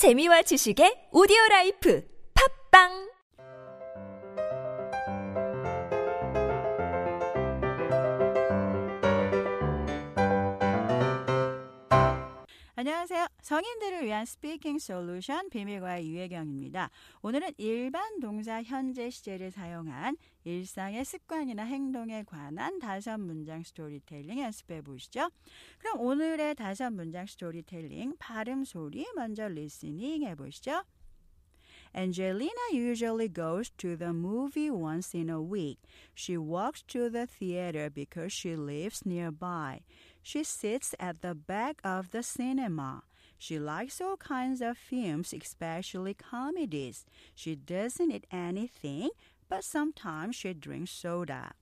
재미와 지식의 audio life. 팟빵 안녕하세요. 성인들을 위한 speaking solution 비밀과외 유혜경입니다. 오늘은 일반 동사 현재 시제를 사용한 일상의 습관이나 행동에 관한 다섯 문장 스토리텔링 연습해 보시죠. 그럼 오늘의 다섯 문장 스토리텔링 발음 소리 먼저 리스닝 해 보시죠. Angelina usually goes to the movie once in a week. She walks to the theater because she lives nearby. She sits at the back of the cinema. She likes all kinds of films, especially comedies. She doesn't eat anything, but sometimes she drinks soda.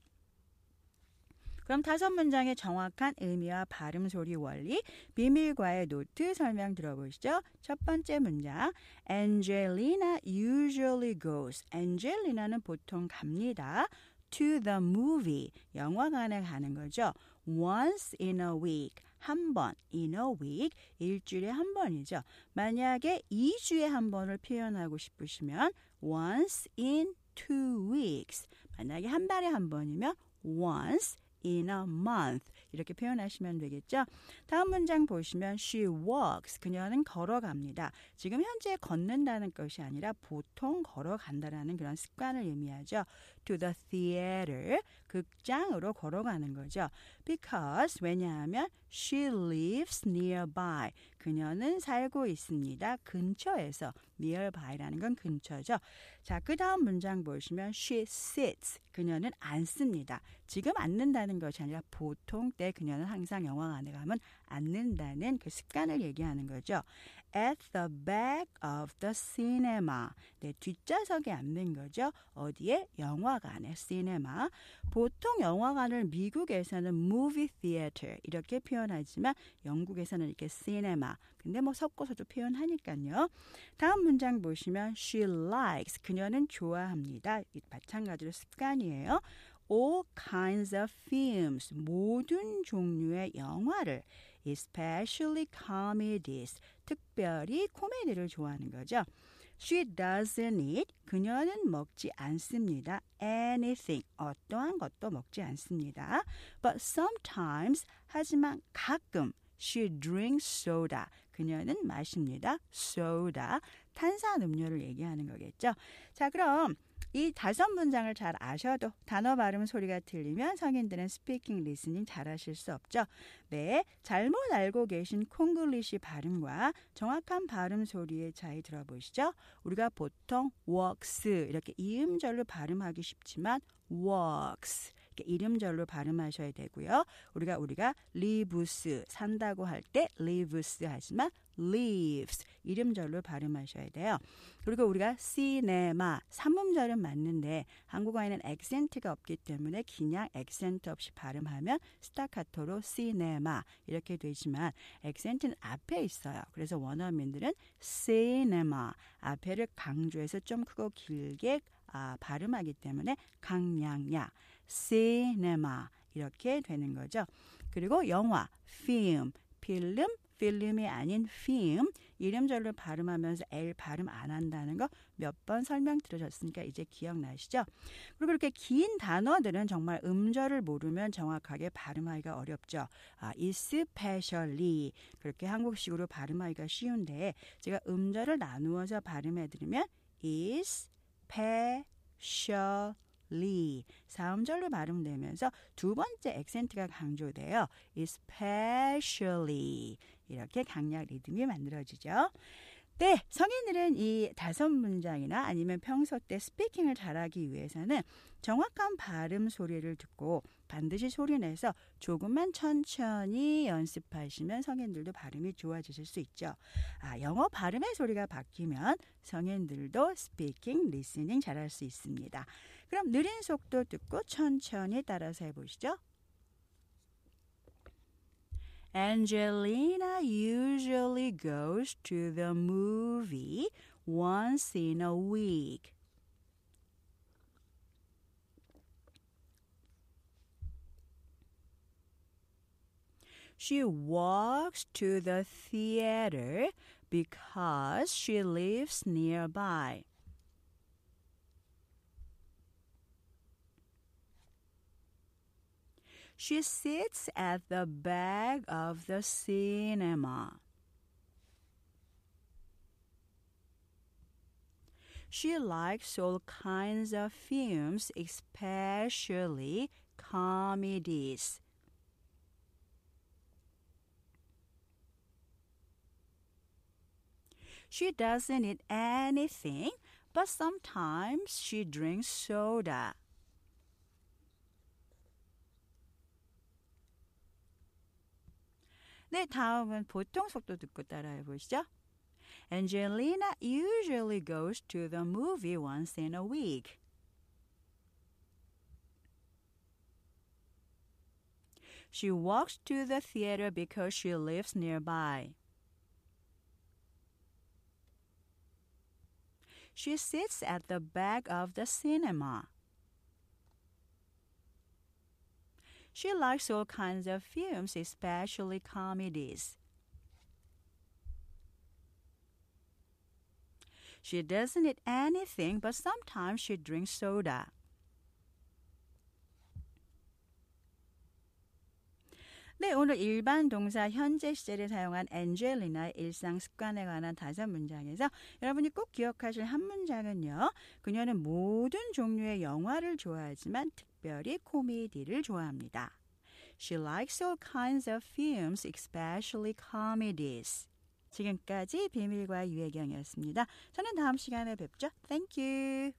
그럼 다섯 문장의 정확한 의미와 발음 소리 원리, 비밀과외 노트 설명 들어보시죠. 첫 번째 문장, Angelina usually goes. Angelina는 보통 갑니다. To the movie. 영화관에 가는 거죠. Once in a week. 한 번, in a week, 일주일에 한 번이죠. 만약에 2주에 한 번을 표현하고 싶으시면 once in two weeks. 만약에 한 달에 한 번이면 once in a month 이렇게 표현하시면 되겠죠. 다음 문장 보시면 she walks 그녀는 걸어갑니다. 지금 현재 걷는다는 것이 아니라 보통 걸어간다라는 그런 습관을 의미하죠. to the theater 극장으로 걸어가는 거죠. because 왜냐하면 she lives nearby 그녀는 살고 있습니다. 근처에서 nearby라는 건 근처죠. 자, 그 다음 문장 보시면 she sits 그녀는 앉습니다. 지금 앉는다는 것이 아니라 보통 때 그녀는 항상 영화관에 가면 앉는다는 그 습관을 얘기하는 거죠. At the back of the cinema. 네, 뒷좌석에 앉는 거죠. 어디에? 영화관에 cinema. 보통 영화관을 미국에서는 movie theater 이렇게 표현하지만 영국에서는 이렇게 cinema. 근데 뭐 섞어서도 표현하니까요. 다음 문장 보시면 she likes 그녀는 좋아합니다. 마찬가지로 습관이에요. All kinds of films 모든 종류의 영화를 especially comedies 특별히 코미디를 좋아하는 거죠. She doesn't eat 그녀는 먹지 않습니다. anything 어떠한 것도 먹지 않습니다. But sometimes 하지만 가끔 she drinks soda 그녀는 마십니다. soda 탄산 음료를 얘기하는 거겠죠. 자 그럼 이 다섯 문장을 잘 아셔도 단어 발음 소리가 틀리면 성인들은 speaking listening 잘 하실 수 없죠. 네, 잘못 알고 계신 콩글리시 발음과 정확한 발음 소리의 차이 들어보시죠. 우리가 보통 walks 이렇게 이음절로 발음하기 쉽지만 walks 이름절로 발음하셔야 되고요. 우리가 우리가 lives 산다고 할 때 lives 하지만 lives 이름절로 발음하셔야 돼요. 그리고 우리가 cinema 삼음절은 맞는데 한국어에는 액센트가 없기 때문에 그냥 액센트 없이 발음하면 스타카토로 cinema 이렇게 되지만 액센트는 앞에 있어요. 그래서 원어민들은 cinema 앞에를 강조해서 좀 크고 길게 아, 발음하기 때문에 강량야 cinema 이렇게 되는 거죠. 그리고 영화 film 필름 필름이 아닌 film 이름절로 발음하면서 L 발음 안 한다는 거 몇 번 설명 들으셨으니까 이제 기억나시죠? 그리고 이렇게 긴 단어들은 정말 음절을 모르면 정확하게 발음하기가 어렵죠. 아, especially 그렇게 한국식으로 발음하기가 쉬운데 제가 음절을 나누어서 발음해 드리면 especially 리 사음절로 발음되면서 두 번째 액센트가 강조돼요. especially 이렇게 강약 리듬이 만들어지죠. 네, 성인들은 이 다섯 문장이나 아니면 평소 때 스피킹을 잘하기 위해서는 정확한 발음 소리를 듣고 반드시 소리내서 조금만 천천히 연습하시면 성인들도 발음이 좋아지실 수 있죠. 아, 영어 발음의 소리가 바뀌면 성인들도 speaking, listening 잘할 수 있습니다. 그럼 느린 속도 듣고 천천히 따라서 해보시죠. Angelina usually goes to the movie once in a week. She walks to the theater because she lives nearby. She sits at the back of the cinema. She likes all kinds of films, especially comedies. She doesn't eat anything, but sometimes she drinks soda. 네, 다음은 보통 속도 듣고 따라해 보시죠. Angelina usually goes to the movie once in a week. She walks to the theater because she lives nearby. She sits at the back of the cinema. She likes all kinds of films, especially comedies. She doesn't eat anything, but sometimes she drinks soda. 네, 오늘 일반 동사 현재 시제를 사용한 엔젤리나의 일상 습관에 관한 다섯 문장에서 여러분이 꼭 기억하실 한 문장은요. 그녀는 모든 종류의 영화를 좋아하지만 특별히 코미디를 좋아합니다. She likes all kinds of films, especially comedies. 지금까지 비밀과 유혜경이었습니다. 저는 다음 시간에 뵙죠. Thank you.